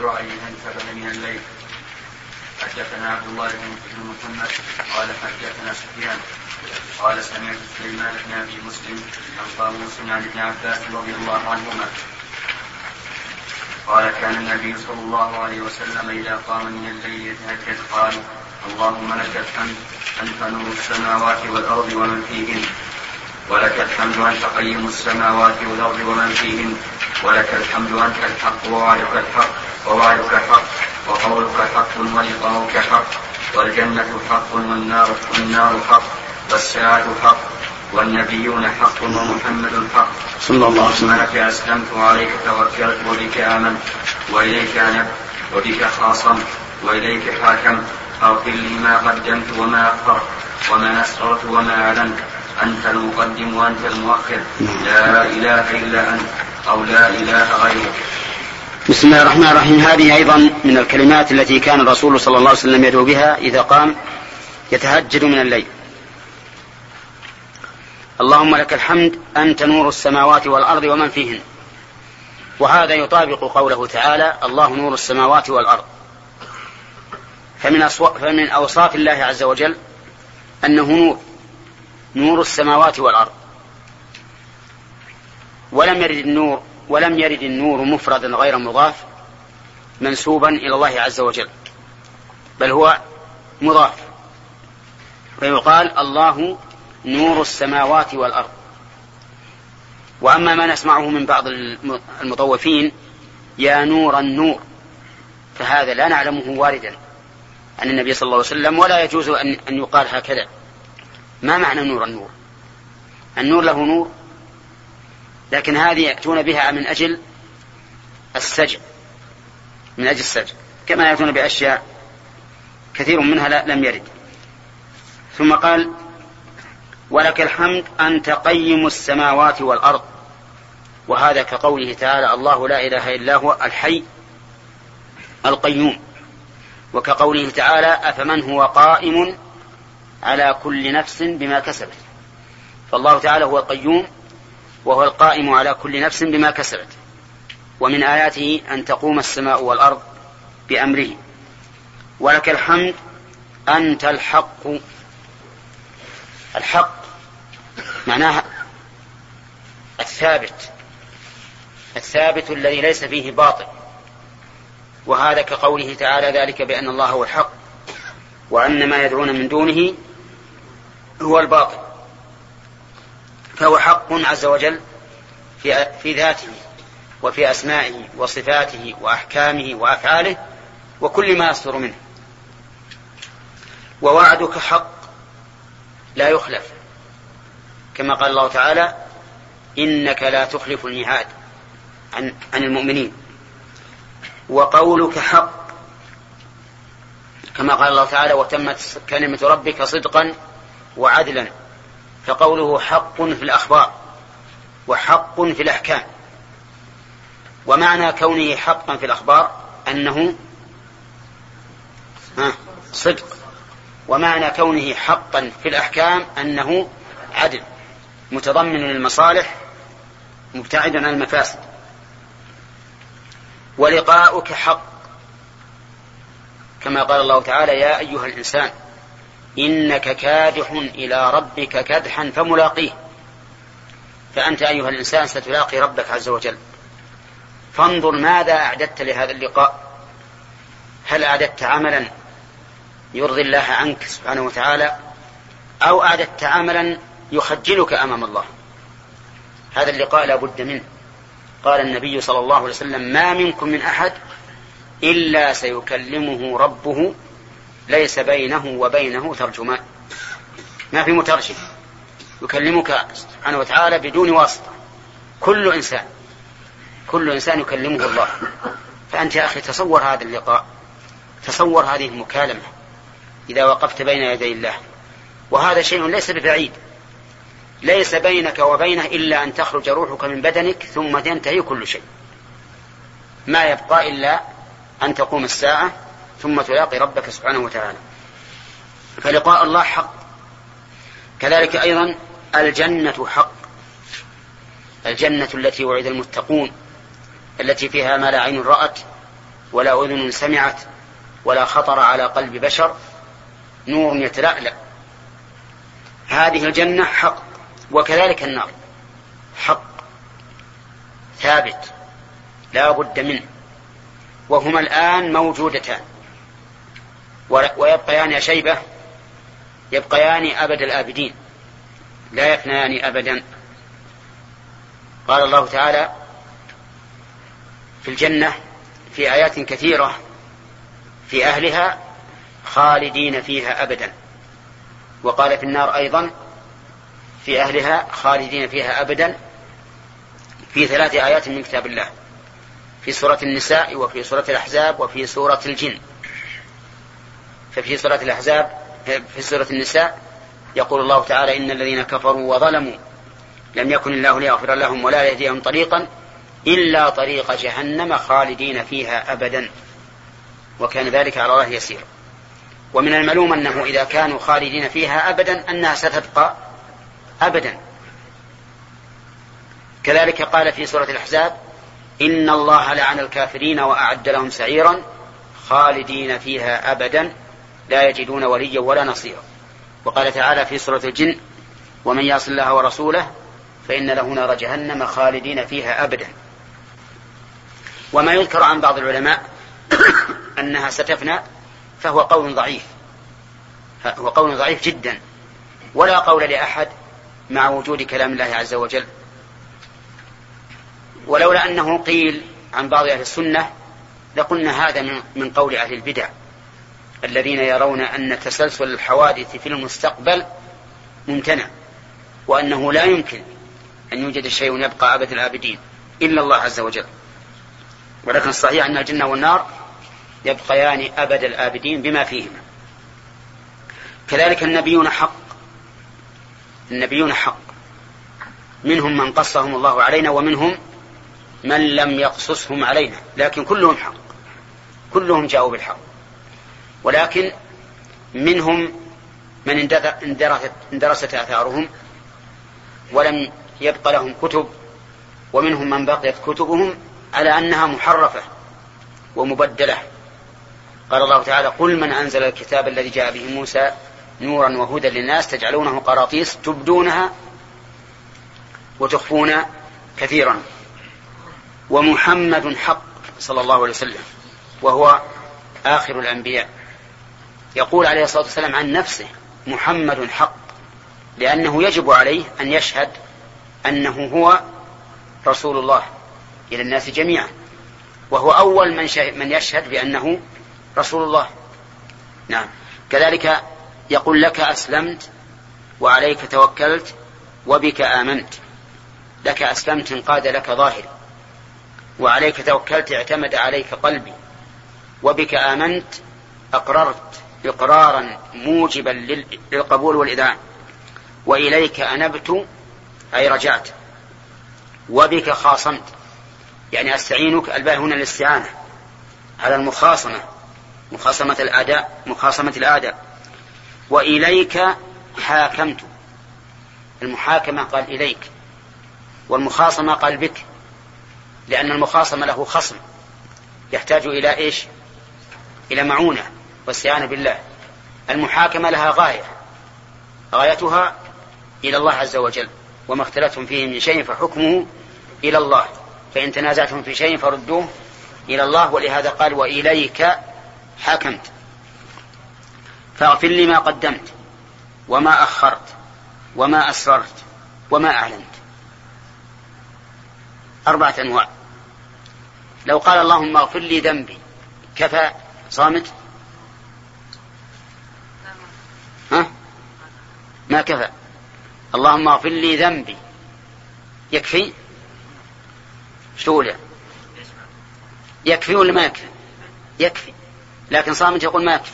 رأي من الليل. حدثنا عبد الله بن محمد قال حدثنا سفيان. قال سمعت سليمان بن أبي مسلم عن طاووس عن ابن عباس رضي الله عنهما. قال كان النبي صلى الله عليه وسلم إذا قام من الليل يتهجد قال اللهم لك الحمد أنت نور السماوات والأرض ومن فيهن. ولك الحمد أنت قيم السماوات والأرض ومن فيهن. ولك الحمد أنت الحق ووعدك الحق. ووعدك حق وقولك حق ولقاؤك حق والجنة حق والنار والنار حق والساعة حق والنبيون حق ومحمد حق. صلى الله عليه وسلم. لك أسلمت وعليك توكلت وبك آمنت وإليك أنبت وبك خاصمت وإليك حاكمت. أغفر لي ما قدمت وما أخرت وما أسررت وما أعلنت. أنت المقدم وأنت المؤخر. لا إله إلا أنت أو لا إله غيرك. بسم الله الرحمن الرحيم. هذه أيضا من الكلمات التي كان الرسول صلى الله عليه وسلم يدعو بها إذا قام يتهجد من الليل. اللهم لك الحمد أنت نور السماوات والأرض ومن فيهن. وهذا يطابق قوله تعالى الله نور السماوات والأرض. فمن, فمن أوصاف الله عز وجل أنه نور نور السماوات والأرض. ولم يرد النور ولم يرد النور مفردا غير مضاف منسوبا إلى الله عز وجل بل هو مضاف. فيقال الله نور السماوات والأرض. وأما ما نسمعه من بعض المطوفين يا نور النور فهذا لا نعلمه واردا عن النبي صلى الله عليه وسلم ولا يجوز أن يقال هكذا. ما معنى نور النور؟ النور له نور لكن هذه يأتون بها من أجل السجع من أجل السجع. كما يأتون بأشياء كثير منها لم يرد. ثم قال ولك الحمد أنت قيم السماوات والأرض. وهذا كقوله تعالى الله لا إله إلا هو الحي القيوم. وكقوله تعالى أفمن هو قائم على كل نفس بما كسبت. فالله تعالى هو القيوم وهو القائم على كل نفس بما كسبت. ومن آياته أن تقوم السماء والأرض بأمره. ولك الحمد أنت الحق. الحق معناها الثابت. الثابت الذي ليس فيه باطل. وهذا كقوله تعالى ذلك بأن الله هو الحق وأن ما يدعون من دونه هو الباطل. فهو حق عز وجل في في ذاته وفي أسمائه وصفاته وأحكامه وأفعاله وكل ما يصدر منه. ووعدك حق لا يخلف. كما قال الله تعالى إنك لا تخلف الميعاد عن, عن المؤمنين. وقولك حق. كما قال الله تعالى وتمت كلمة ربك صدقا وعدلا. فقوله حق في الأخبار وحق في الأحكام. ومعنى كونه حقا في الأخبار أنه صدق. ومعنى كونه حقا في الأحكام أنه عدل متضمن للمصالح مبتعد عن المفاسد. ولقاؤك حق كما قال الله تعالى يا أيها الإنسان إنك كادح إلى ربك كدحا فملاقيه. فأنت أيها الإنسان ستلاقي ربك عز وجل. فانظر ماذا أعددت لهذا اللقاء. هل أعددت عملا يرضي الله عنك سبحانه وتعالى أو أعددت عملا يخجلك أمام الله؟ هذا اللقاء لا بد منه. قال النبي صلى الله عليه وسلم ما منكم من أحد إلا سيكلمه ربه ليس بينه وبينه ترجمان. ما في مترجم. يكلمك سبحانه وتعالى بدون واسطة. كل إنسان كل إنسان يكلمه الله. فأنت يا أخي تصور هذا اللقاء. تصور هذه المكالمة. إذا وقفت بين يدي الله. وهذا شيء ليس ببعيد. ليس بينك وبينه إلا أن تخرج روحك من بدنك ثم تنتهي كل شيء. ما يبقى إلا أن تقوم الساعة ثم تلاقي ربك سبحانه وتعالى. فلقاء الله حق. كذلك أيضا الجنة حق. الجنة التي وعد المتقون التي فيها ما لا عين رأت ولا أذن سمعت ولا خطر على قلب بشر نور يتلألأ. هذه الجنة حق وكذلك النار حق ثابت لا بد منه. وهما الآن موجودتان. ويبقيان يا شيبة يبقيان أبد الآبدين لا يفنيان أبدا. قال الله تعالى في الجنة في آيات كثيرة في أهلها خالدين فيها أبدا. وقال في النار أيضا في أهلها خالدين فيها أبدا في ثلاث آيات من كتاب الله في سورة النساء وفي سورة الأحزاب وفي سورة الجن. ففي سورة الأحزاب في سورة النساء يقول الله تعالى إن الذين كفروا وظلموا لم يكن الله ليغفر لهم ولا يهديهم طريقا إلا طريق جهنم خالدين فيها أبدا. وكان ذلك على الله يسير. ومن المعلوم أنه إذا كانوا خالدين فيها أبدا أنها ستبقى أبدا. كذلك قال في سورة الأحزاب إن الله لعن الكافرين وأعد لهم سعيرا خالدين فيها أبدا. لا يجدون وليا ولا نصيرا. وقال تعالى في سورة الجن ومن يعص الله ورسوله فإن له نار جهنم خالدين فيها أبدا. وما يذكر عن بعض العلماء أنها ستفنى فهو قول ضعيف. هو قول ضعيف جدا. ولا قول لأحد مع وجود كلام الله عز وجل. ولولا أنه قيل عن بعض أهل السنة لقلنا هذا من قول أهل البدع. الذين يرون أن تسلسل الحوادث في المستقبل ممتنع وأنه لا يمكن أن يوجد شيء يبقى أبد الآبدين إلا الله عز وجل. ولكن الصحيح أن الجنة والنار يبقيان أبد الآبدين بما فيهما. كذلك النبيون حق النبيون حق. منهم من قصهم الله علينا ومنهم من لم يقصصهم علينا لكن كلهم حق كلهم جاءوا بالحق. ولكن منهم من اندرست, آثارهم ولم يبق لهم كتب ومنهم من بقيت كتبهم على أنها محرفة ومبدلة. قال الله تعالى قل من أنزل الكتاب الذي جاء به موسى نورا وهدى للناس تجعلونه قراطيس تبدونها وتخفون كثيرا. ومحمد حق صلى الله عليه وسلم وهو آخر الأنبياء. يقول عليه الصلاة والسلام عن نفسه محمد حق. لأنه يجب عليه أن يشهد أنه هو رسول الله إلى الناس جميعا. وهو أول من, من يشهد بأنه رسول الله. نعم. كذلك يقول لك أسلمت وعليك توكلت وبك آمنت. لك أسلمت انقاد لك ظاهري وعليك توكلت اعتمد عليك قلبي. وبك آمنت أقررت. إقرارا موجبا للقبول والإذعان وإليك أنبت أي رجعت. وبك خاصمت. يعني أستعينك الباء هنا الاستعانة على المخاصمة. مخاصمة الأداء مخاصمة الأداء. وإليك حاكمت. المحاكمة قال إليك. والمخاصمة قال بك. لأن المخاصمة له خصم. يحتاج إلى إيش؟ إلى معونة. واستعانة بالله. المحاكمة لها غاية. غايتها إلى الله عز وجل. وما اختلفتم فيه من شيء فحكمه إلى الله. فإن تنازعتم في شيء فردوه إلى الله. ولهذا قال وإليك حكمت. فاغفر لي ما قدمت وما أخرت وما أسررت وما أعلنت. أربعة أنواع. لو قال اللهم اغفر لي ذنبي كفى صامت ها ما كفى. اللهم اغفر لي ذنبي. يكفي؟ شو يكفي ولا ما يكفي؟ يكفي. لكن صامت يقول ما يكفي.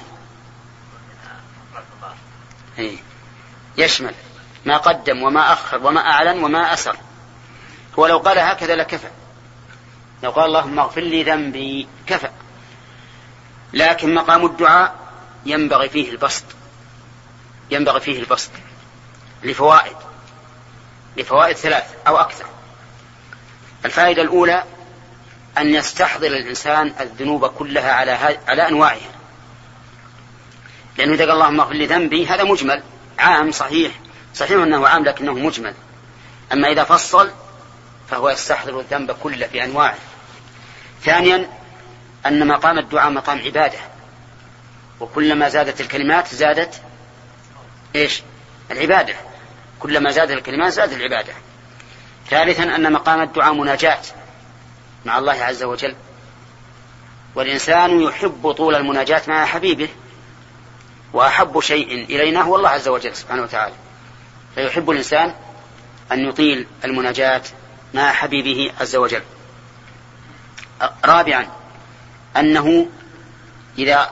إيه. يشمل ما قدم وما أخر وما أعلن وما أسر. هو لو قال هكذا لكفى. لو قال اللهم اغفر لي ذنبي كفى. لكن مقام الدعاء ينبغي فيه البسط. ينبغي فيه البسط لفوائد لفوائد ثلاث أو أكثر. الفائدة الأولى أن يستحضر الإنسان الذنوب كلها على على أنواعها. لأنه إذا قال اللهم اغفر لي ذنبي هذا مجمل عام صحيح. صحيح أنه عام لكنه مجمل. أما إذا فصل فهو يستحضر الذنب كله بأنواعه ثانيا أن مقام الدعاء مقام عبادة. وكلما زادت الكلمات زادت إيش؟ العبادة. كلما زادت الكلمات زادت العبادة. ثالثا أن مقام الدعاء مناجاة مع الله عز وجل. والإنسان يحب طول المناجاة مع حبيبه وأحب شيء إلينا هو الله عز وجل سبحانه وتعالى. فيحب الإنسان أن يطيل المناجاة مع حبيبه عز وجل. رابعا أنه إذا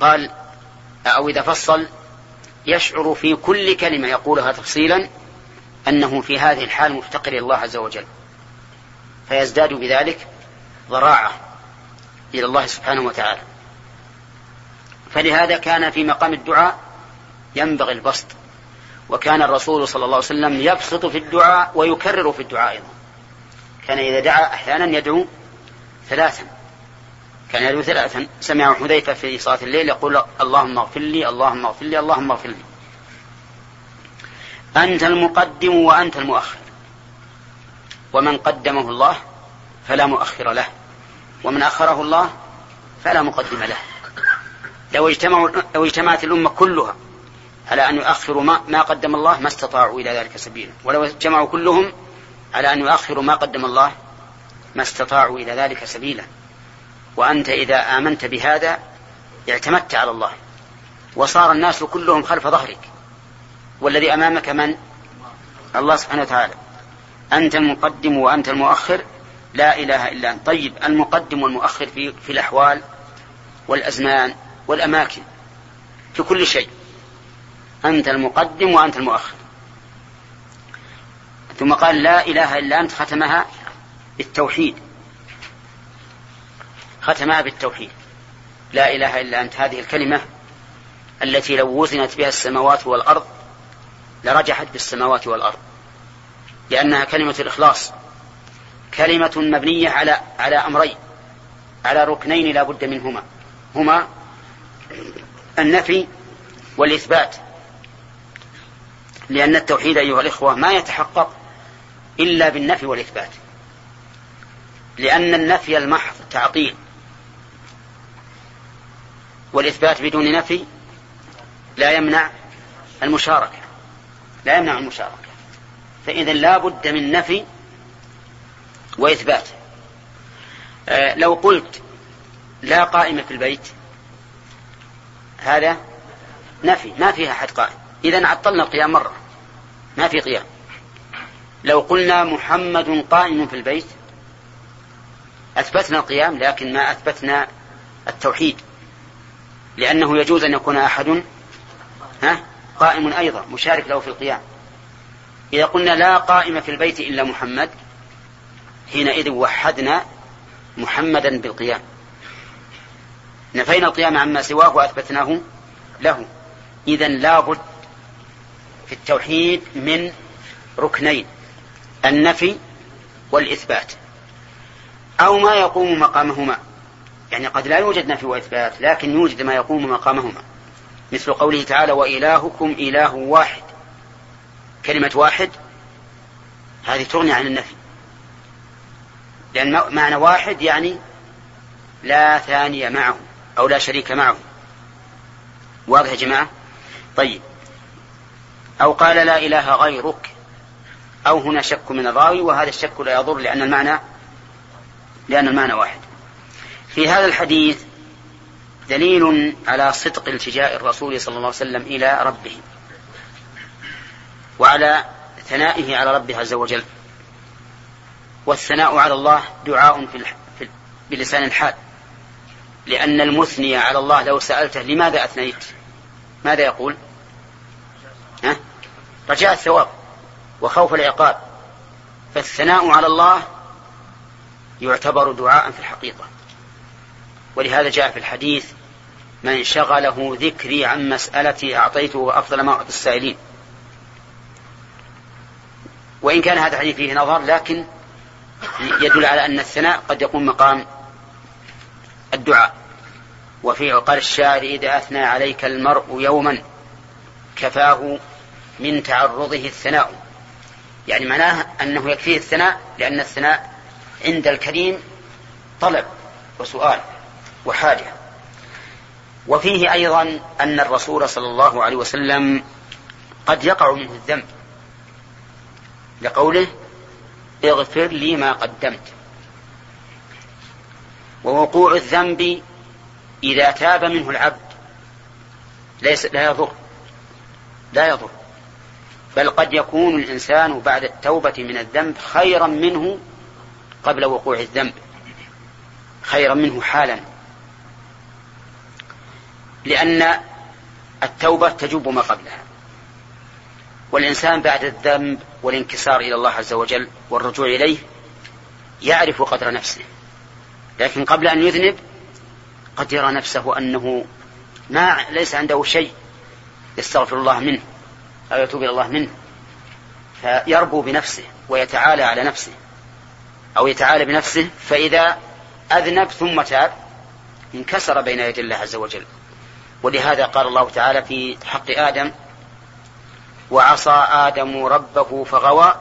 قال أو إذا فصل يشعر في كل كلمة يقولها تفصيلا أنه في هذه الحال مفتقر إلى الله عز وجل. فيزداد بذلك ضراعة إلى الله سبحانه وتعالى. فلهذا كان في مقام الدعاء ينبغي البسط. وكان الرسول صلى الله عليه وسلم يبسط في الدعاء ويكرر في الدعاء أيضا. كان إذا دعا أحيانا يدعو ثلاثا. كان يدعو ثلاثا. سمع حذيفة في صلاة الليل يقول اللهم اغفر لي اللهم اغفر لي اللهم اغفر لي. أنت المقدم وأنت المؤخر. ومن قدمه الله فلا مؤخر له. ومن أخره الله فلا مقدم له. لو اجتمعوا لو اجتمعت الأمة كلها على أن يؤخروا ما, ما قدم الله ما استطاعوا إلى ذلك سبيلا. ولو اجتمعوا كلهم على أن يؤخروا ما قدم الله ما استطاعوا إلى ذلك سبيلا. وأنت إذا آمنت بهذا اعتمدت على الله. وصار الناس كلهم خلف ظهرك. والذي أمامك من؟ الله سبحانه وتعالى. أنت المقدم وأنت المؤخر. لا إله إلا أنت. طيب المقدم والمؤخر في, في الأحوال والأزمان والأماكن. في كل شيء. أنت المقدم وأنت المؤخر. ثم قال لا إله إلا أنت ختمها بالتوحيد. ختمها بالتوحيد. لا إله إلا أنت. هذه الكلمة التي لو وزنت بها السماوات والأرض لرجحت بالسماوات والأرض. لأنها كلمة الإخلاص. كلمة مبنية على على أمرين. على ركنين لا بد منهما. هما النفي والإثبات. لأن التوحيد أيها الإخوة ما يتحقق إلا بالنفي والإثبات. لأن النفي المحض تعطيل. والإثبات بدون نفي لا يمنع المشاركة. لا يمنع المشاركة. فإذا لا بد من نفي وإثبات. آه لو قلت لا قائمة في البيت هذا نفي ما فيها أحد قائم. إذا عطلنا القيام مرة. ما في قيام. لو قلنا محمد قائم في البيت أثبتنا القيام لكن ما أثبتنا التوحيد. لأنه يجوز أن يكون أحد ها قائم أيضا مشارك له في القيام. إذا قلنا لا قائم في البيت إلا محمد حينئذ وحدنا محمدا بالقيام. نفينا القيام عما سواه وأثبتناه له. إذا لابد في التوحيد من ركنين النفي والإثبات. أو ما يقوم مقامهما. يعني قد لا يوجد نفي وإثبات لكن يوجد ما يقوم مقامهما. مثل قوله تعالى وإلهكم إله واحد. كلمة واحد هذه تغني عن النفي. لأن معنى واحد يعني لا ثاني معه أو لا شريك معه. واضح يا جماعة؟ طيب. أو قال لا إله غيرك أو هنا شك من الراوي وهذا الشك لا يضر لأن المعنى لأن المعنى واحد. في هذا الحديث دليل على صدق التجاء الرسول صلى الله عليه وسلم إلى ربه وعلى ثنائه على ربه عز وجل. والثناء على الله دعاء في, في بلسان الحال. لأن المثني على الله لو سألته لماذا أثنيت؟ ماذا يقول؟ ها؟ رجاء الثواب وخوف العقاب. فالثناء على الله يعتبر دعاء في الحقيقة. ولهذا جاء في الحديث من شغله ذكري عن مسألتي أعطيته أفضل ما أعطي السائلين. وإن كان هذا الحديث فيه نظر لكن يدل على أن الثناء قد يقوم مقام الدعاء. وفي قال الشاعر إذا أثنى عليك المرء يوما كفاه من تعرضه الثناء. يعني معناه أنه يكفيه الثناء لأن الثناء عند الكريم طلب وسؤال. وحاجة. وفيه أيضا أن الرسول صلى الله عليه وسلم قد يقع منه الذنب. لقوله اغفر لي ما قدمت. ووقوع الذنب إذا تاب منه العبد ليس لا يضر. لا يضر. بل قد يكون الإنسان بعد التوبة من الذنب خيرا منه قبل وقوع الذنب. خيرا منه حالا. لأن التوبة تجوب ما قبلها. والإنسان بعد الذنب والانكسار إلى الله عز وجل والرجوع إليه يعرف قدر نفسه. لكن قبل أن يذنب قد يرى نفسه أنه ما ليس عنده شيء يستغفر الله منه أو يتوب إلى الله منه. فيربو بنفسه ويتعالى على نفسه أو يتعالى بنفسه. فإذا أذنب ثم تاب انكسر بين يدي الله عز وجل. ولهذا قال الله تعالى في حق آدم وعصى آدم ربه فغوى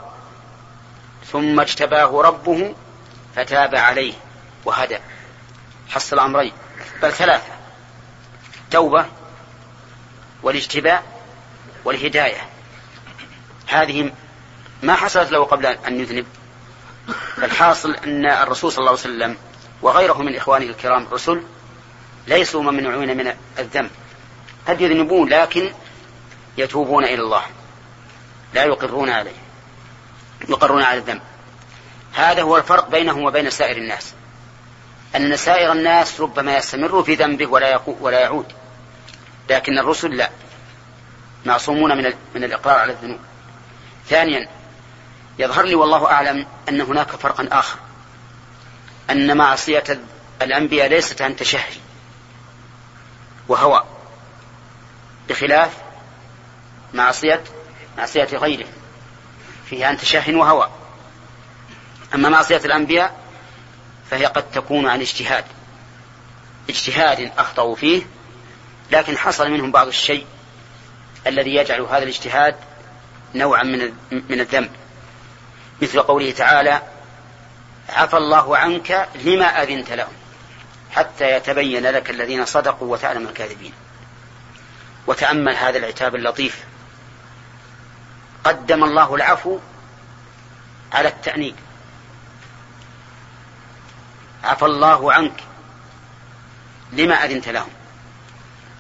ثم اجتباه ربه فتاب عليه وهدى. حصل أمرين. بل ثلاثة. توبة والاجتباء والهداية. هذه ما حصلت له قبل أن يذنب فالحاصل أن الرسول صلى الله عليه وسلم وغيره من إخوانه الكرام الرسل ليسوا ممنوعين من الذنب. قد يذنبون لكن يتوبون إلى الله. لا يقرون عليه. يقرون على الذنب. هذا هو الفرق بينهم وبين سائر الناس. أن سائر الناس ربما يستمر في ذنبه ولا ولا يعود. لكن الرسل لا. معصومون من من الإقرار على الذنوب. ثانيا يظهر لي والله أعلم أن هناك فرقا آخر. أن معصية الأنبياء ليست عن تشهي. وهوى بخلاف معصية معصية غيره فيها أن تشهي وهوى. أما معصية الأنبياء فهي قد تكون عن اجتهاد. اجتهاد أخطأوا فيه لكن حصل منهم بعض الشيء الذي يجعل هذا الاجتهاد نوعا من من الذنب. مثل قوله تعالى عفى الله عنك لما أذنت لهم. حتى يتبين لك الذين صدقوا وتعلم الكاذبين. وتأمل هذا العتاب اللطيف. قدم الله العفو على التأنيب. عفى الله عنك لما أذنت لهم.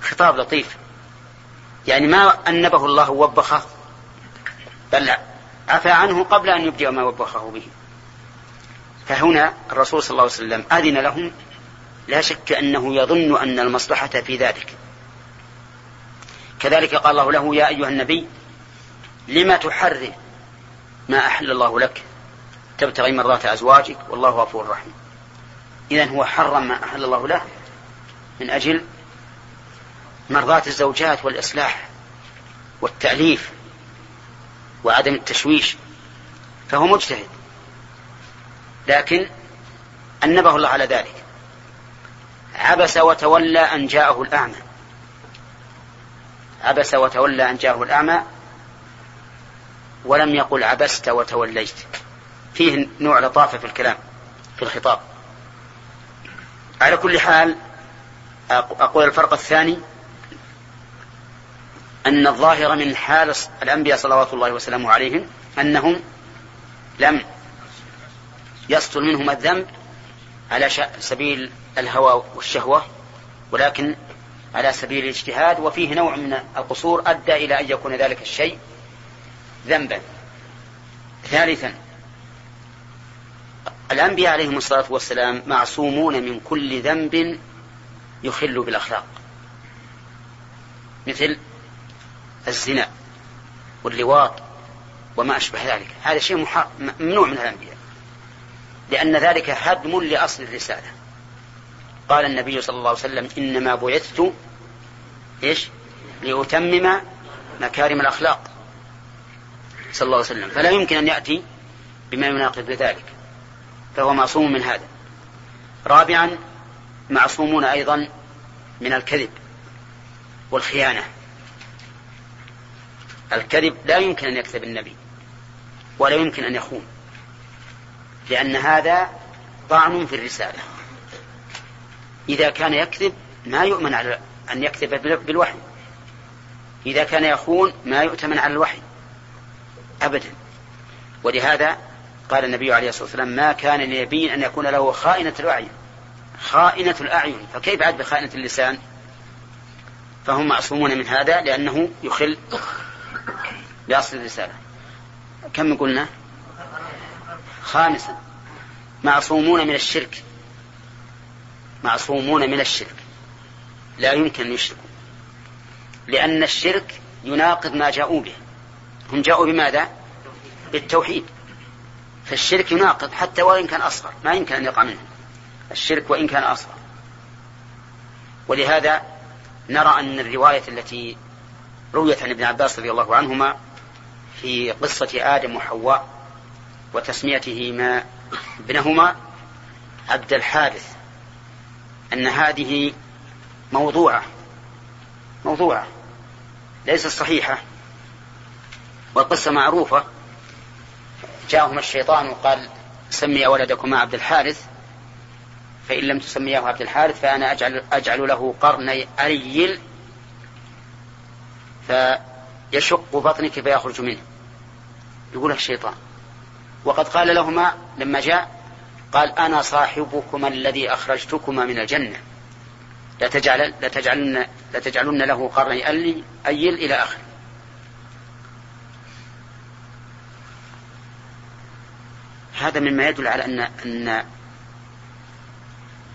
خطاب لطيف. يعني ما أنبه الله ووبخه بل عفى عنه قبل أن يبدأ ما وبخه به. فهنا الرسول صلى الله عليه وسلم أذن لهم لا شك أنه يظن أن المصلحة في ذلك. كذلك قال الله له يا أيها النبي لما تحرم ما أحل الله لك؟ تبتغي مرات أزواجك والله غفور رحيم. إذا هو حرم ما أحل الله له من أجل مرضاة الزوجات والإصلاح والتأليف وعدم التشويش فهو مجتهد. لكن أنبه الله على ذلك. عبس وتولى أن جاءه الأعمى. عبس وتولى أن جاءه الأعمى ولم يقل عبست وتوليت. فيه نوع لطافة في الكلام في الخطاب. على كل حال أقول الفرق الثاني أن الظاهر من حال الأنبياء صلوات الله وسلامه عليهم أنهم لم يسطل منهم الذنب على سبيل الهوى والشهوة ولكن على سبيل الاجتهاد وفيه نوع من القصور أدى إلى أن يكون ذلك الشيء ذنبا. ثالثا الأنبياء عليهم الصلاة والسلام معصومون من كل ذنب يخل بالأخلاق مثل الزنا واللواط وما أشبه ذلك. هذا شيء ممنوع من الأنبياء. لأن ذلك هدم لأصل الرسالة. قال النبي صلى الله عليه وسلم إنما بعثت إيش؟ لأتمم مكارم الأخلاق. صلى الله عليه وسلم. فلا يمكن أن يأتي بما يناقض ذلك. فهو معصوم من هذا. رابعا معصومون أيضا من الكذب والخيانة. الكذب لا يمكن أن يكذب النبي ولا يمكن أن يخون. لأن هذا طعن في الرسالة. إذا كان يكذب ما يؤمن على أن يكذب بالوحي. إذا كان يخون ما يؤتمن على الوحي. أبدا. ولهذا قال النبي عليه الصلاة والسلام ما كان لنبي أن يكون له خائنة الأعين. خائنة الأعين. فكيف عاد بخائنة اللسان؟ فهم معصومون من هذا لأنه يخل بأصل الرسالة. كم قلنا؟ خامسا. معصومون من الشرك. معصومون من الشرك. لا يمكن أن يشركوا. لأن الشرك يناقض ما جاءوا به. هم جاءوا بماذا؟ بالتوحيد. فالشرك يناقض حتى وإن كان أصغر. ما يمكن أن يقع منه الشرك وإن كان أصغر. ولهذا نرى أن الرواية التي رويت عن ابن عباس رضي الله عنهما في قصة آدم وحواء وتسميتهما ابنهما عبد الحارث أن هذه موضوعة موضوعة ليست صحيحة والقصة معروفة. جاءهما الشيطان وقال سمي ولدكما عبد الحارث فإن لم تسميه عبد الحارث فأنا أجعل, أجعل له قرني أريل فيشق بطنك فيخرج منه. يقول الشيطان. وقد قال لهما لما جاء قال أنا صاحبكما الذي أخرجتكما من الجنة. لتجعل لتجعلن لتجعلن له قرني ألي أيل إلى آخره. هذا مما يدل على أن أن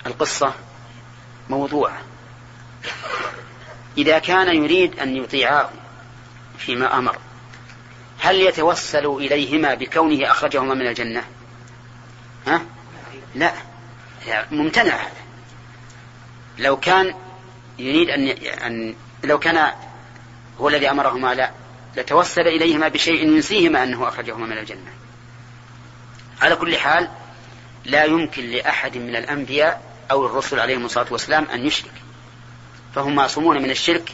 القصة موضوعة. إذا كان يريد أن يطيعاه فيما أمر هل يتوسل إليهما بكونه أخرجهما من الجنة؟ ها؟ لا. ممتنع هذا. لو كان يريد أن أن لو كان هو الذي أمرهما لا لتوسل إليهما بشيء ينسيهما أنه أخرجهما من الجنة. على كل حال لا يمكن لأحد من الأنبياء أو الرسل عليهم الصلاة والسلام أن يشرك. فهم معصومون من الشرك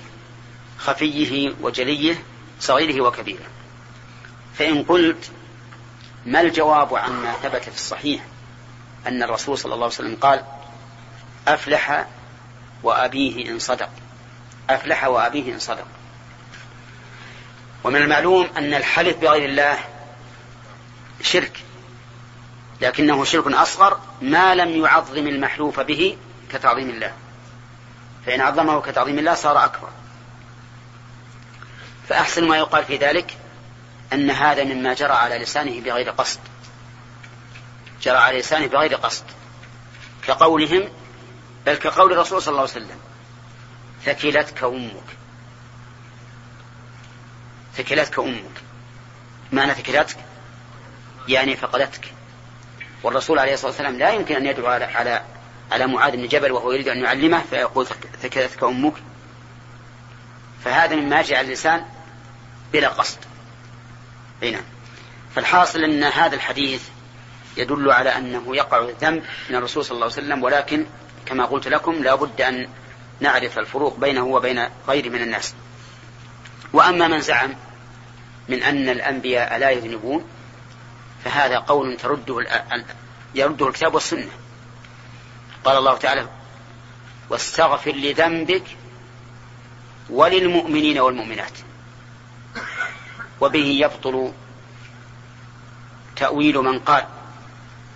خفيه وجليه صغيره وكبيره. فإن قلت ما الجواب عما ثبت في الصحيح أن الرسول صلى الله عليه وسلم قال أفلح وأبيه إن صدق. أفلح وأبيه إن صدق. ومن المعلوم أن الحلف بغير الله شرك لكنه شرك أصغر ما لم يعظم المحلوف به كتعظيم الله. فإن عظمه كتعظيم الله صار أكبر. فأحسن ما يقال في ذلك أن هذا مما جرى على لسانه بغير قصد. جرى على لسانه بغير قصد. كقولهم بل كقول الرسول صلى الله عليه وسلم ثكلتك أمك. ثكلتك أمك. معنى ثكلتك؟ يعني فقدتك. والرسول عليه الصلاة والسلام لا يمكن أن يدعو على على على معاذ بن جبل وهو يريد أن يعلمه فيقول ثكلتك أمك. فهذا مما يجي على اللسان بلا قصد. نعم. فالحاصل أن هذا الحديث يدل على أنه يقع الذنب من الرسول صلى الله عليه وسلم ولكن كما قلت لكم لا بد أن نعرف الفروق بينه وبين غيره من الناس. وأما من زعم من أن الأنبياء لا يذنبون فهذا قول ترده يرده الكتاب والسنة. قال الله تعالى واستغفر لذنبك وللمؤمنين والمؤمنات. وبه يبطل تأويل من قال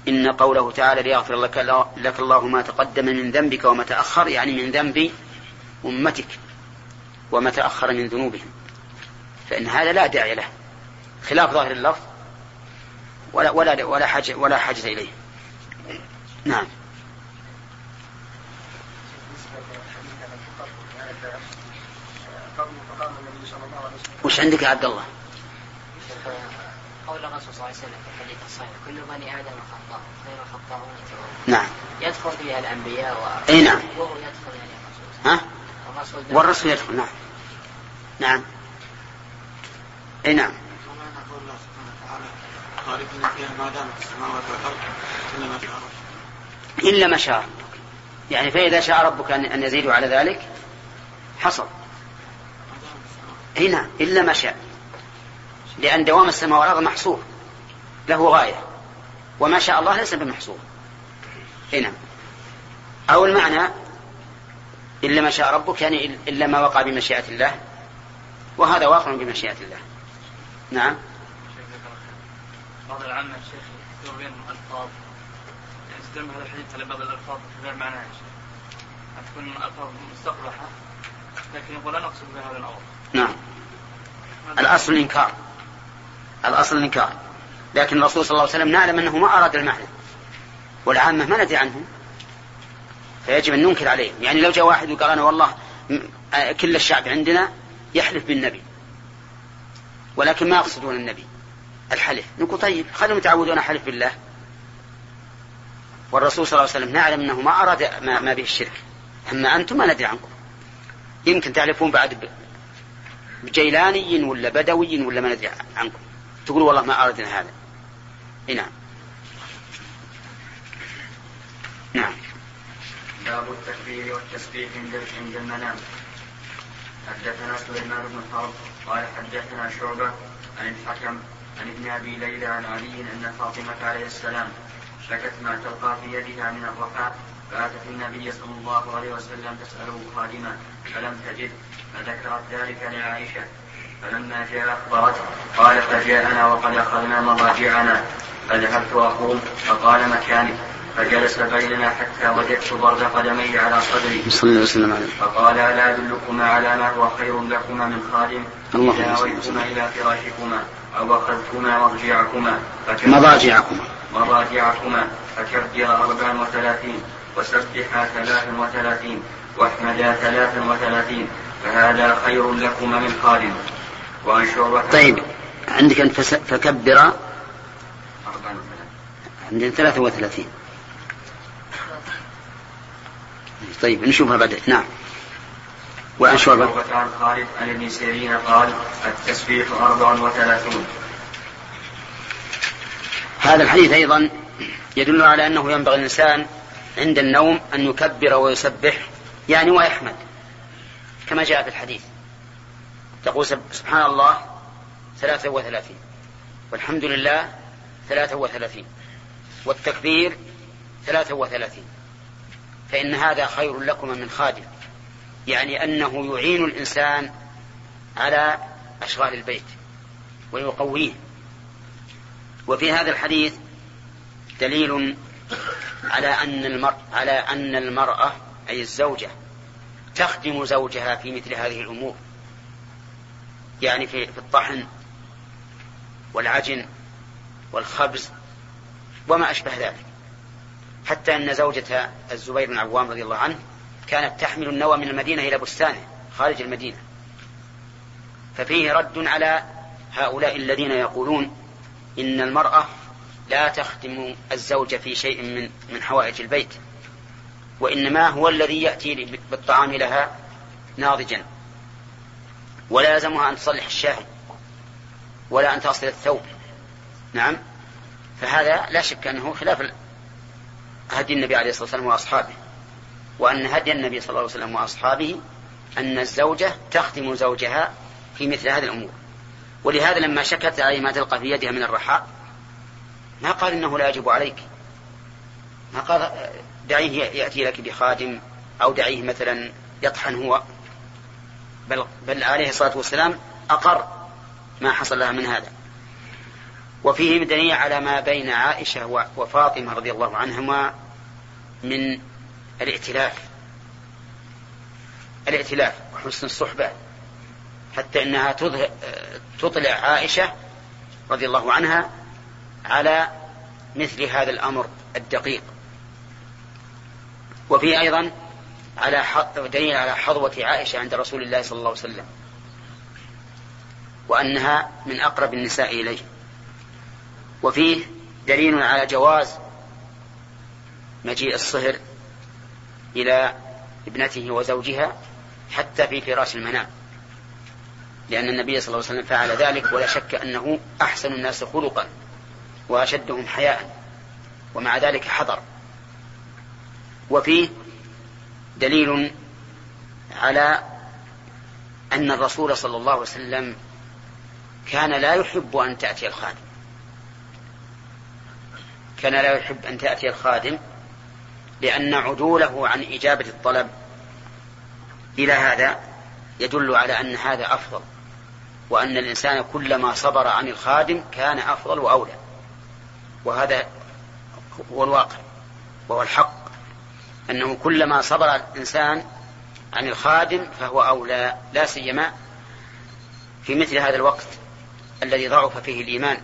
إن قوله تعالى ليغفر لك, لك الله ما تقدم من ذنبك وما تأخر يعني من ذنب أمتك وما تأخر من ذنوبهم. فإن هذا لا داعي له خلاف ظاهر اللفظ ولا ولا ولا حاجة ولا حاجة إليه. نعم. وش عندك يا عبد الله؟ قول الرسول صلى الله عليه وسلم في الحديث الصحيح كل بني آدم خطاء خير الخطاؤون نعم. يدخل فيها الأنبياء و... إي نعم. وهو يدخل يعني الرسول. ها؟ الرسول والرسول يدخل نعم. نعم. إي نعم. خالد فيها ما دامت السماوات والارض إلا ما شاء ربك. الا ما شاء ربك يعني فإذا شاء ربك ان يزيدوا على ذلك حصل. هنا إلا ما شاء. لأن دوام السماء والأرض محصور. له غاية. وما شاء الله ليس بمحصور. هنا أو المعنى إلا ما شاء ربك يعني إلا ما وقع بمشيئة الله. وهذا واقع بمشيئة الله. نعم. بعض العامة الشيخ يذكر بين الألفاظ يستلم هذا الحديث على بعض الألفاظ غير معناها يا شيخ. تكون الألفاظ مستقبحة لكن يقول لا نقصد بها هذا الأمر. نعم. الأصل الإنكار. الأصل الإنكار. لكن الرسول صلى الله عليه وسلم نعلم أنه ما أراد المعنى والعامة ما ندري عنهم فيجب أن ننكر عليهم يعني لو جاء واحد وقال أنا والله كل الشعب عندنا يحلف بالنبي ولكن ما يقصدون النبي الحلف. نقول طيب خلهم يتعودون حلف بالله. والرسول صلى الله عليه وسلم نعلم أنه ما أراد ما, ما به الشرك. أما أنتم ما ندري عنكم. يمكن تعرفون بعد بجيلاني ولا بدوي ولا ما ندري عنكم. تقولوا والله ما أردنا هذا. نعم. نعم. باب التكبير والتسبيح عند المنام. حدثنا سليمان بن حرب قال حدثنا شعبة عن الحكم عن ابن أبي ليلى عن علي أن فاطمة عليه السلام شكت ما تلقى في يدها من الرقاء فأتت النبي صلى الله عليه وسلم تسأله خادما فلم تجد؟ فذكرت ذلك لعائشة. فلما جاء أخبرته قال فجاءنا وقد أخذنا مضاجعنا. فذهبت أقوم فقال مكانك فجلس بيننا حتى وجدت برد قدمي على صدري. صلى الله عليه وسلم. فقال ألا أدلكما على ما هو خير لكما من خادم؟ اذا اويتما إلى فراشكما أو أخذتما مضجعكما مضاجعكما. مضاجعكما فكبر أربعا وثلاثين وسبحا ثلاثا وثلاثين واحمدا ثلاثا وثلاثين فهذا خير لكما من خادم. وعن شعبة. طيب عندك أنت فكبر. عندنا ثلاثة وثلاثين. طيب نشوفها بعد نعم. وعن شعبة. عن خالد عن ابن سيرين قال التسبيح أربع وثلاثون. هذا الحديث أيضا يدل على أنه ينبغي الإنسان عند النوم أن يكبر ويسبح يعني ويحمد كما جاء في الحديث. تقول سبحان الله ثلاثة وثلاثين. والحمد لله ثلاثة وثلاثين. والتكبير ثلاثة وثلاثين. فإن هذا خير لكم من خادم. يعني أنه يعين الإنسان على أشغال البيت ويقويه. وفي هذا الحديث دليل على أن المرء على أن المرأة أي الزوجة تخدم زوجها في مثل هذه الأمور. يعني في الطحن والعجن والخبز وما أشبه ذلك. حتى أن زوجة الزبير بن عوام رضي الله عنه كانت تحمل النوى من المدينة إلى بستانه خارج المدينة. ففيه رد على هؤلاء الذين يقولون إن المرأة لا تخدم الزوج في شيء من من حوائج البيت وإنما هو الذي يأتي بالطعام لها ناضجا. ولا يلزمها أن تصلح الشاهي ولا أن تصل الثوب. نعم. فهذا لا شك أنه خلاف هدي النبي عليه الصلاة والسلام وأصحابه وأن هدي النبي صلى الله عليه وسلم وأصحابه أن الزوجة تخدم زوجها في مثل هذه الأمور. ولهذا لما شكت عليه ما تلقى في يدها من الرحاء ما قال إنه لا يجب عليك. ما قال دعيه يأتي لك بخادم أو دعيه مثلا يطحن هو بل, بل عليه الصلاة والسلام أقر ما حصل لها من هذا. وفيه دليل على ما بين عائشة وفاطمة رضي الله عنهما من الائتلاف. الائتلاف وحسن الصحبة. حتى إنها تطلع عائشة رضي الله عنها على مثل هذا الأمر الدقيق. وفيه أيضا على دليل على حظوة عائشة عند رسول الله صلى الله عليه وسلم. وأنها من أقرب النساء إليه. وفيه دليل على جواز مجيء الصهر إلى ابنته وزوجها حتى في فراش المنام. لأن النبي صلى الله عليه وسلم فعل ذلك ولا شك أنه أحسن الناس خلقا وأشدهم حياء ومع ذلك حضر. وفيه دليل على أن الرسول صلى الله عليه وسلم كان لا يحب أن تأتي الخادم. كان لا يحب أن تأتي الخادم لأن عدوله عن إجابة الطلب إلى هذا يدل على أن هذا أفضل وأن الإنسان كلما صبر عن الخادم كان أفضل وأولى وهذا هو الواقع وهو الحق. أنه كلما صبر الإنسان عن الخادم فهو أولى لا سيما في مثل هذا الوقت الذي ضعف فيه الإيمان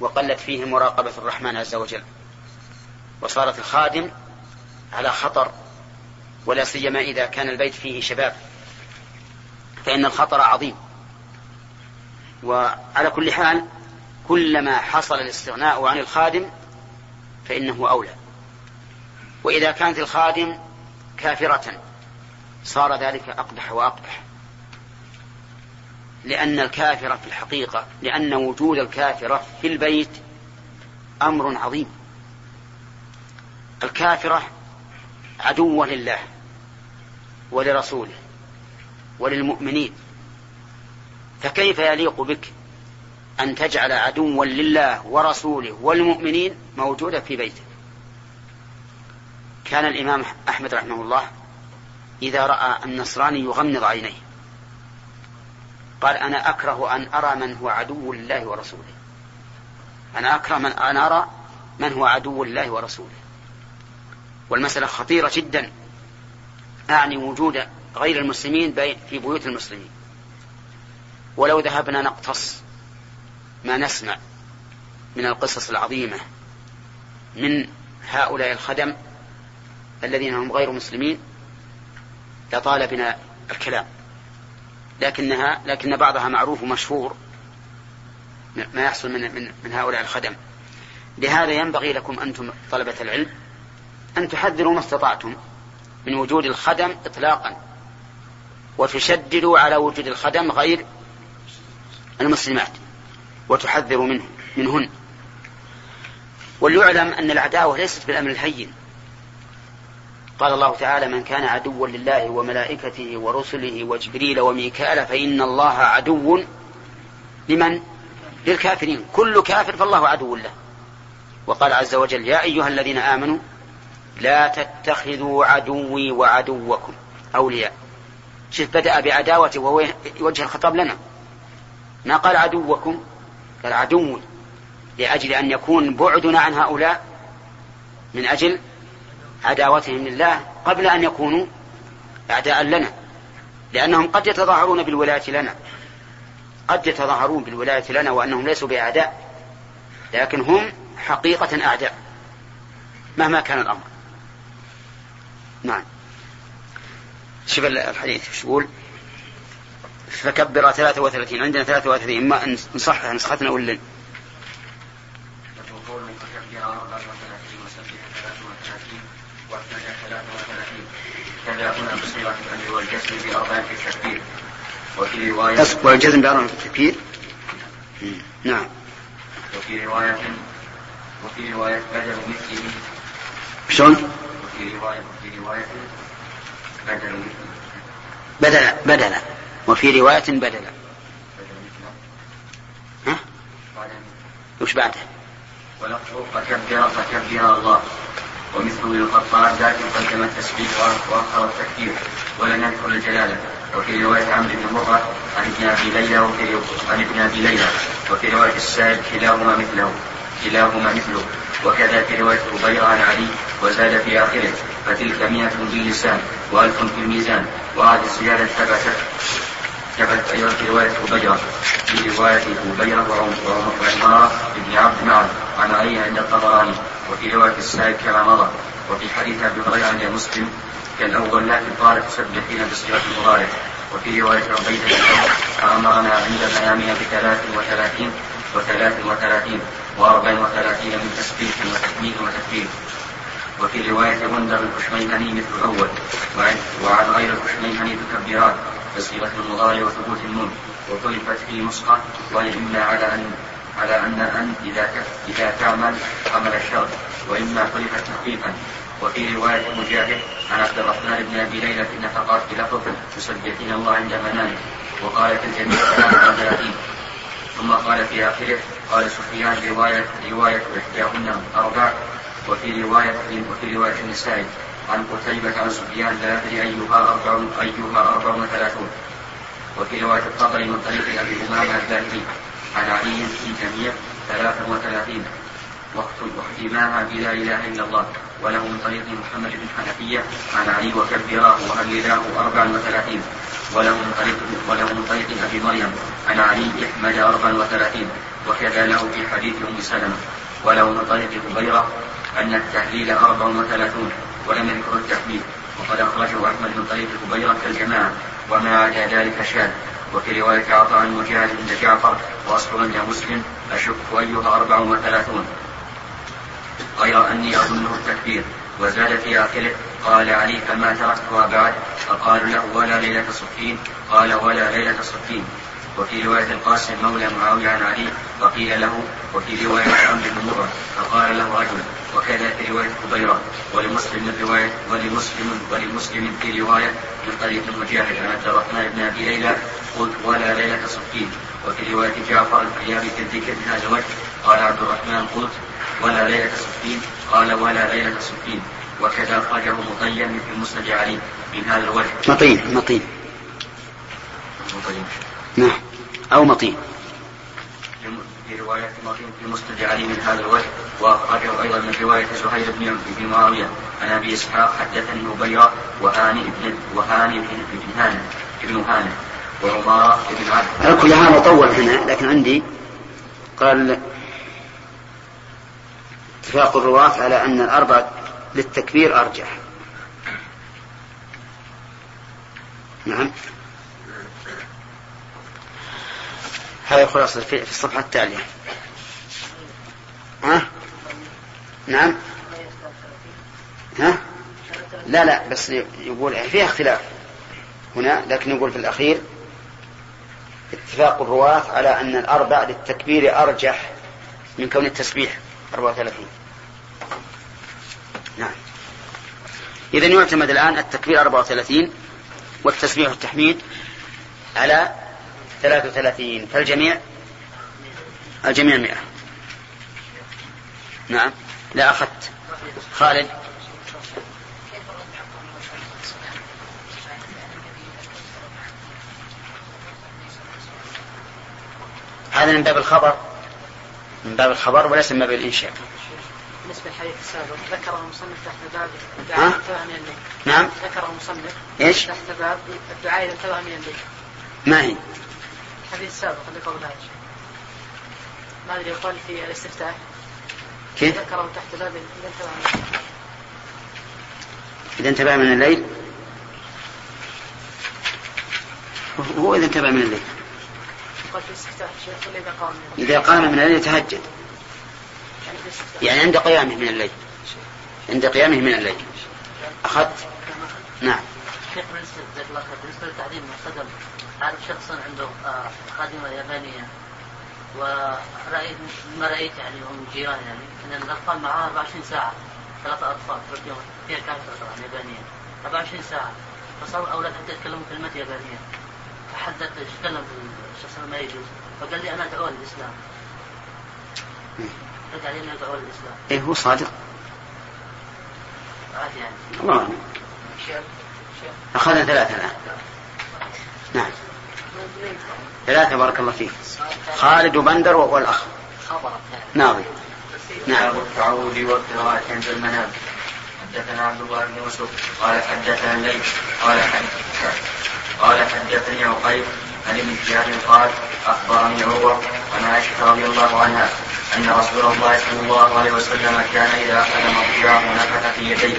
وقلت فيه مراقبة الرحمن عز وجل. وصارت الخادم على خطر ولا سيما إذا كان البيت فيه شباب. فإن الخطر عظيم. وعلى كل حال كلما حصل الاستغناء عن الخادم فإنه أولى. وإذا كانت الخادم كافرة صار ذلك أقبح وأقبح. لأن الكافرة في الحقيقة لأن وجود الكافرة في البيت أمر عظيم. الكافرة عدوة لله ولرسوله وللمؤمنين. فكيف يليق بك أن تجعل عدوا لله ورسوله والمؤمنين موجودا في بيتك؟ كان الإمام أحمد رحمه الله إذا رأى النصراني يغمض عينيه. قال أنا أكره أن أرى من هو عدو لله ورسوله. أنا أكره من أن أرى من هو عدو لله ورسوله. والمسألة خطيرة جدا. أعني وجود غير المسلمين في بيوت المسلمين. ولو ذهبنا نقتص ما نسمع من القصص العظيمة من هؤلاء الخدم الذين هم غير مسلمين لطال بنا الكلام. لكنها لكن بعضها معروف ومشهور ما يحصل من من, من هؤلاء الخدم. لهذا ينبغي لكم أنتم طلبة العلم أن تحذروا ما استطعتم من وجود الخدم اطلاقا وتشددوا على وجود الخدم غير المسلمات وتحذروا منه منهن. وليعلم أن العداوة ليست بالأمر الهين. قال الله تعالى من كان عدوا لله وملائكته ورسله وجبريل وميكال فإن الله عدو لمن؟ للكافرين. كل كافر فالله عدو له. وقال عز وجل يا أيها الذين آمنوا لا تتخذوا عدوي وعدوكم أولياء. شوف بدأ بعداوته وهو وجه الخطاب لنا. ما قال عدوكم؟ قال عدو لأجل أن يكون بعدنا عن هؤلاء من أجل عداوتهم لله قبل أن يكونوا أعداء لنا لأنهم قد يتظاهرون بالولاية لنا قد يتظاهرون بالولاية لنا وأنهم ليسوا بأعداء لكن هم حقيقة أعداء مهما كان الأمر. نعم. شوف الحديث إيش يقول؟ فكبر 33 عندنا 33 إما نصحح نسختنا ولا هنا بصيغة والجزم بأربعة التكبير. وفي رواية والجزم بأربعة التكبير؟ نعم. وفي رواية وفي رواية بدل مثله. شلون؟ وفي رواية وفي رواية بدل بدلا وفي رواية بدلا ها؟ وش بعده؟ ولفظه فكبر فكبر الله. ومثله يقطع ذات قدم التسبيح وأخر التكبير ولم يذكر الجلالة. وفي رواية عمرو بن مرة عن ابن أبي ليلى وفي عن ابن أبي ليلى. وفي رواية السائل كلاهما مثله. كلاهما مثله. وكذا في رواية ربيع عن علي وزاد في آخره. فتلك مئة باللسان وألف في الميزان وهذه الزيادة ثبتت ثبتت أيضا في رواية أبيرة في رواية أبيرة وعمارة بن عبد معن عن علي عند الطبراني. وفي رواية السائب كما مضى وفي حديث أبي هريرة عند مسلم كالأول لكن قال تسبحين بصيغة المضارع وفي رواية عبيدة فأمرنا عند منامنا بثلاث وثلاثين وثلاث وثلاثين وأربع وثلاثين من تسبيح وتكميل وتكبير. وفي رواية غندر الكشميهني مثل الأول وعن غير الكشميهني تكبيرات بصيغة المضارع وثبوت النون. وخلفت في نسخة وإما على أن على أن أن إذا إذا تعمل عمل الشر وإما خلفت تخفيفا. وفي رواية مجاهد عن عبد الرحمن بن أبي ليلى في النفقات بلفظ تسبحين الله عند وقال في الجميع 33 ثم قال في آخره قال سفيان رواية رواية إحداهن أربع. وفي رواية وفي رواية النسائي عن قتيبة عن سفيان لا أدري أيها أربع أيها أربع وثلاثون. وفي رواية الطبري من طريق أبي أمامة الباهلي عن علي في الجميع ثلاثا وثلاثين. واختماها بلا إله إلا الله. وله من طريق محمد بن حنفية عن علي وكبره وهللاه أربعا وثلاثين. وله من طريق وله من طريق أبي مريم عن علي أحمد أربعا وثلاثين. وكذا له في حديث أم سلمة. وله من طريق هبيرة أن التهليل أربع وثلاثون. ولم يذكر التحليل وقد أخرجه أحمد من طريق هبيرة كالجماعة. وما عدا ذلك شاذ. وفي رواية عطاء مجاهد بن جعفر وأصل عند مسلم أشك أيها أربع وثلاثون. غير أني أظنه التكبير. وزاد في آخره قال علي فما تركتها بعد فقالوا له ولا ليلة صفين. قال ولا ليلة صفين. وفي رواية القاسم مولى معاوية عن علي وقيل له وفي رواية عمرو بن مرة فقال له رجل وكذا في رواية كبيرة ولمسلم من رواية ولمسلم ولمسلم في رواية من طريق مجاهد عن عبد الرحمن بن أبي ليلى قلت ولا ليلة صفين وفي رواية جعفر الفيابي في الذكر من هذا الوجه قال عبد الرحمن قلت ولا ليلة صفين قال ولا ليلة صفين وكذا أخرجه مطيم في مسند علي من هذا الوجه. مطين مطين مطيم نعم. أو مطين في رواية في مسند علي من هذا الوجه وأخرجه أيضا من رواية زهير بن بن معاوية عن أبي إسحاق حدثني هبيرة وهاني بن وهاني بن هاني بن هاني وعمارة بن عبد. على كل حال مطول هنا لكن عندي قال اتفاق الرواة على أن الأربع للتكبير أرجح. نعم. هذا خلاصة في في الصفحة التالية. ها؟ نعم. ها؟ لا لا بس يقول فيها اختلاف هنا لكن يقول في الأخير اتفاق الرواة على أن الأربع للتكبير أرجح من كون التسبيح 34 نعم. إذا يعتمد الآن التكبير 34 والتسبيح والتحميد على 33 فالجميع؟ الجميع 100 نعم. لا أخذت. خالد؟ هذا من باب الخبر؟ من باب الخبر وليس من باب الإنشاء. بالنسبة للحديث السابق ذكر المصنف تحت باب؟ الدعاء من الليل نعم. ذكر المصنف إيش؟ تحت باب الدعاء إذا انتبه من الليل ما هي؟ الحديث السابق اللي قبلها ما أدري يقال في الاستفتاح كيف؟ ذكره تحت باب إذا انتبه. من الليل إذا انتبه من الليل؟ هو إذا انتبه من الليل. قال في الاستفتاح إذا قام. من الليل إذا قام من الليل يتهجد. يعني يعني عند قيامه من الليل. عند قيامه من الليل. أخذت؟ نعم. بالنسبة للتعليم أعرف شخصا عنده آه، خادمة يابانية ورأيت ما رأيت يعني هم جيران يعني أن الأطفال معها 24 ساعة ثلاثة أطفال تركيهم فيها كافة طبعا يابانية. 24 ساعة. فصار الأولاد حتى يتكلموا كلمات يابانية. فحدثت يتكلم الشخص ما يجوز فقال لي أنا أدعو للإسلام. رد علي أنه أدعو للإسلام. إيه هو صادق؟ عادي يعني. الله أخذنا ثلاثة الآن. نعم. ثلاثة بارك الله فيك. خالد وبندر والأخ ناظم نعم. باب التعوذ والقراءة عند المنام. حدثنا عبد الله بن يوسف. قال حدثنا الليل قال قال حدثني عقيل عن ابن شهاب قال أخبرني عروة عن عائشة رضي الله عنها أن رسول الله صلى الله عليه وسلم كان إذا أخذ مضجعه نفث في يديه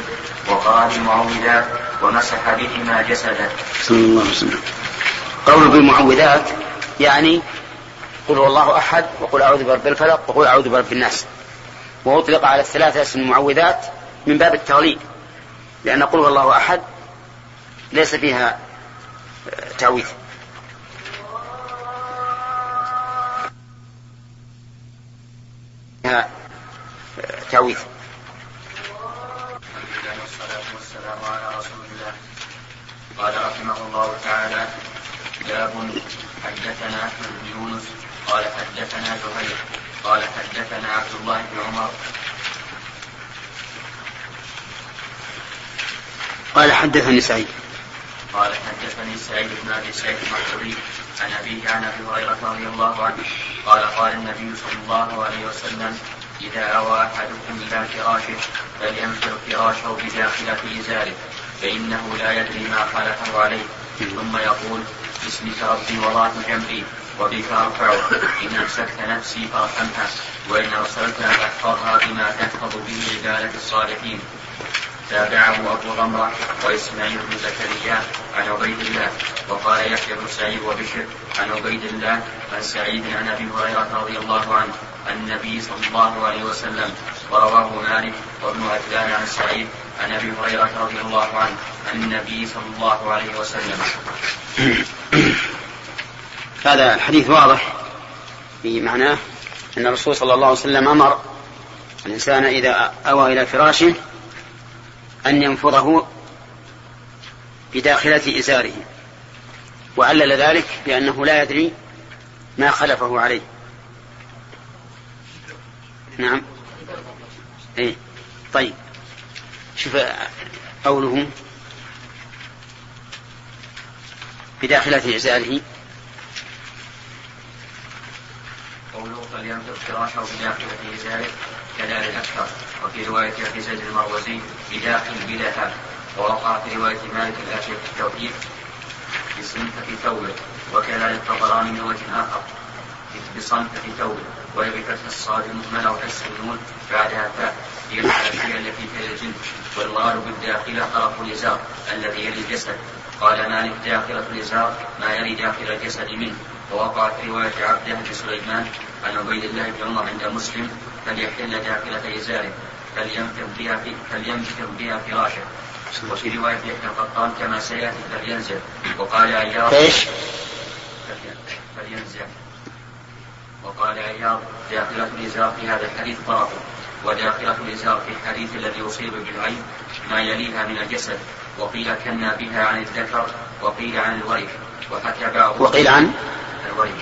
وقرا بالمعوذات ومسح بهما جسده. صلى الله عليه وسلم. قول بالمعوذات يعني قل هو الله أحد وقل أعوذ برب الفلق وقل أعوذ برب الناس. وأطلق على الثلاثة اسم المعوذات من باب التغليب لأن قل هو الله أحد ليس فيها آه، تعويذ. لله والصلاة والسلام على رسول الله. قال رحمه الله تعالى باب حدثنا أحمد بن يونس قال حدثنا زهير قال حدثنا عبد الله بن عمر. قال حدثني سعيد. قال حدثني سعيد بن أبي سعيد المقبري عن أبيه عن أبي هريرة رضي الله عنه قال قال النبي صلى الله عليه وسلم إذا أوى أحدكم إلى فراشه فلينفر فراشه بداخله إزاره فإنه لا يدري ما خلفه عليه. ثم يقول باسمك ربي وضعت جنبي وبك أرفع. إن أمسكت نفسي فأرحمها وإن ارسلتها فأحفظها بما تحفظ به عباده الصالحين. تابعه أبو غمرة وإسماعيل بن زكريا عن عبيد الله وقال يحيى بن سعيد وبشر عن عبيد الله عن سعيد عن أبي هريرة رضي الله عنه عن النبي صلى الله عليه وسلم ورواه مالك وابن عجلان عن سعيد عن أبي هريرة رضي الله عنه عن النبي صلى الله عليه وسلم. هذا الحديث واضح في معناه أن الرسول صلى الله عليه وسلم أمر الإنسان إذا أوى إلى فراشه أن ينفضه بداخلة إزاره وعلل ذلك بأنه لا يدري ما خلفه عليه. نعم. إيه. طيب. شوف قوله بداخلة إزاره قوله فلينفق فراشه بداخلة إزاره كذلك أكثر وفي رواية أبي زيد المروزي بداخل بلا ووقع في رواية مالك الآتية في التوحيد بصنفة ثوبه وكذلك الطبراني من وجه آخر بصنفة ثوبه وهي بفتح الصاد المهملة وكسر النون بعدها فاء هي الحنفية التي في الجلد والغالب بالداخلة طرف الإزار الذي يلي الجسد. قال مالك داخلة الإزار ما يلي داخل الجسد منه. ووقع في رواية عبده بن سليمان عن عبيد الله بن عمر عند مسلم فليحل داخلة إزاره فلينفر بها في فلينفر بها فراشه. وفي رواية يحيى القطان كما سيأتي فلينزل. وقال عياض إيش؟ فلينزل. وقال عياض داخلة الإزار في هذا الحديث طرف. وداخلة الإزار في الحديث الذي أصيب بالعين ما يليها من الجسد وقيل كنا بها عن الذكر وقيل عن الورث وحكى بعض وقيل عن؟ الورث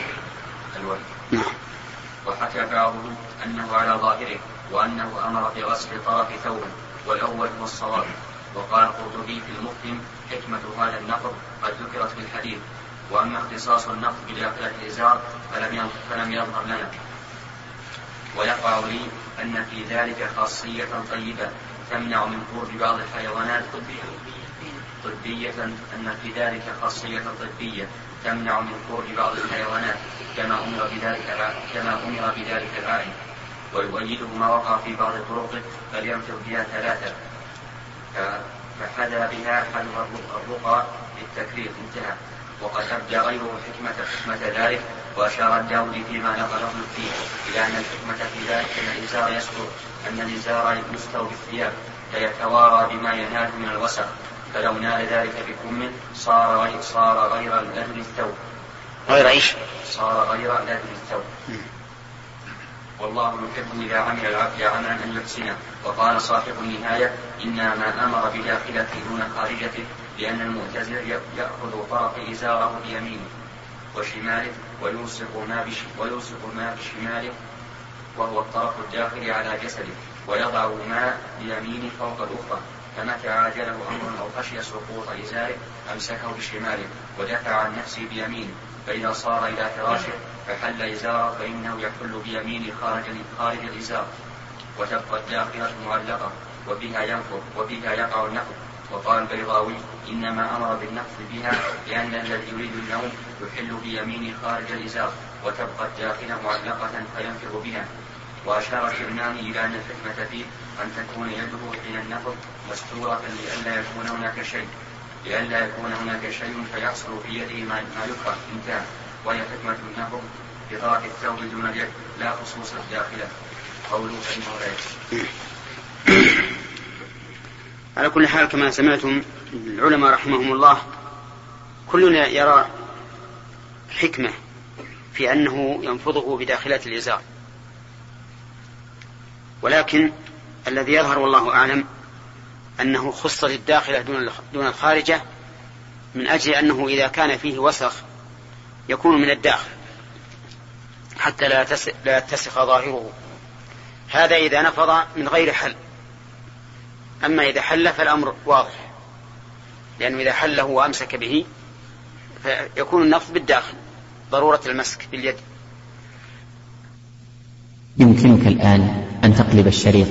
الورث نعم. وحكى بعضهم أنه على ظاهره وأنه أمر بغسل طرف ثوب والأول هو الصواب. وقال القرطبي في المفهم حكمة هذا النقض قد ذكرت في الحديث وأما اختصاص النقض بداخلة الإزار فلم فلم يظهر لنا. ويقع لي أن في ذلك خاصية طيبة تمنع من خروج بعض الحيوانات طبية. أن في ذلك خاصية طبية تمنع من خروج بعض الحيوانات كما أمر بذلك كما أمر بذلك العائل ويؤيده ما وقع في بعض طرقه فلينفر بها ثلاثة. فحدا بها حلها الرقى للتكرير. انتهى. وقد أبدى غيره حكمة حكمة ذلك وأشار الداودي فيما نقله فيه إلى أن الحكمة في ذلك أن الإزار يسقط أن الإزار يستر بالثياب فيتوارى بما ينال من الوسخ فلو نال ذلك بكم صار غير صار غير لذن الثوب. غير إيش؟ صار غير لذن الثوب. والله يحب إذا عمل العبد عملا أن يحسنه. وقال صاحب النهاية إنما أمر بداخلته دون خارجته لأن المعتزل يأخذ طرف إزاره بيمينه. وشماله ويلصق ما ويلصق ما بشماله وهو الطرف الداخلي على جسده ويضع ما بيمينه فوق الأخرى فمتى عاجله أمر أو خشي سقوط إزاره أمسكه بشماله ودفع عن نفسه بيمينه فإذا صار إلى فراشه فحل إزاره فإنه يحل بيمينه خارج خارج الإزار وتبقى الداخلة معلقة وبها ينفض وبها يقع النفض وقال البيضاوي إنما أمر بالنفض بها لأن الذي يريد النوم يحل بيمينه خارج الإزار وتبقى الداخلة معلقة فينفض بها. وأشار الكرماني إلى أن الحكمة فيه أن تكون يده حين النفض مستورة لئلا يكون هناك شيء. لئلا يكون هناك شيء فيحصل في يده ما يكره انتهى. وهي حكمة النفض بطرف الثوب دون اليد لا خصوص الداخلة. قوله فإنه لا على كل حال كما سمعتم العلماء رحمهم الله كل يرى حكمة في أنه ينفضه بداخلة الإزار. ولكن الذي يظهر والله أعلم أنه خصت الداخلة دون الخارجة من أجل أنه إذا كان فيه وسخ يكون من الداخل حتى لا يتسخ ظاهره. هذا إذا نفض من غير حل. أما إذا حل فالأمر واضح. لأنه إذا حله وأمسك به فيكون النفض بالداخل ضرورة المسك باليد. يمكنك الآن أن تقلب الشريط.